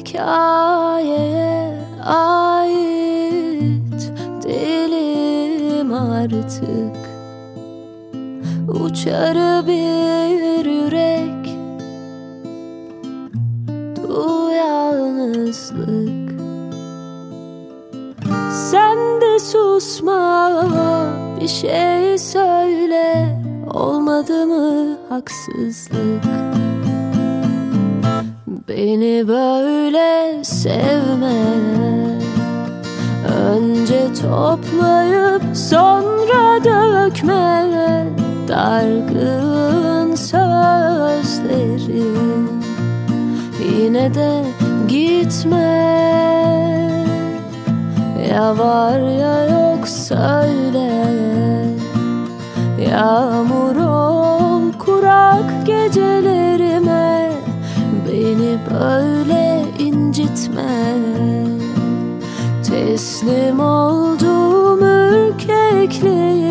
hikayeye ait değilim artık. Uçar bir yürek Du yalnızlık. Sen de susma bir şey söyle. Olmadı mı haksızlık Beni böyle sevme. Önce toplayıp sonra dökme. Dargın sözlerin Yine de gitme. Ya var ya yok söyle. Yağmur Teslim oldum ürkekliğine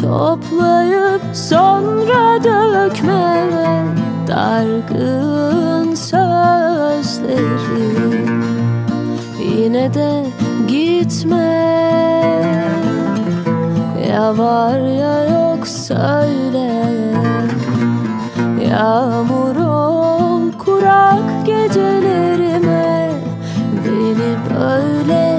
toplayıp sonra dökme Dargın sözleri. Yine de gitme. Ya var ya yok söyle. Yağmur ol kurak gecelerime. Beni böyle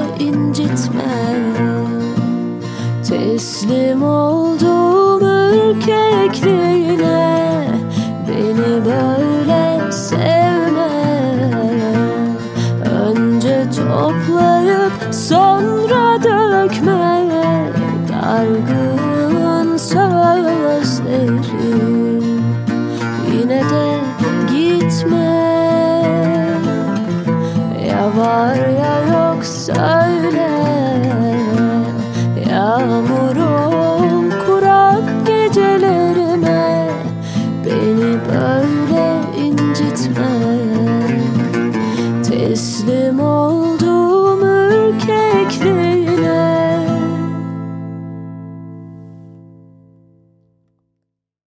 Teslim oldum ürkekliğine. Beni böyle sevme. Önce toplayıp sonra dökme. Dargın sözlerim. Yine de gitme. Ya var ya yok teslim ol.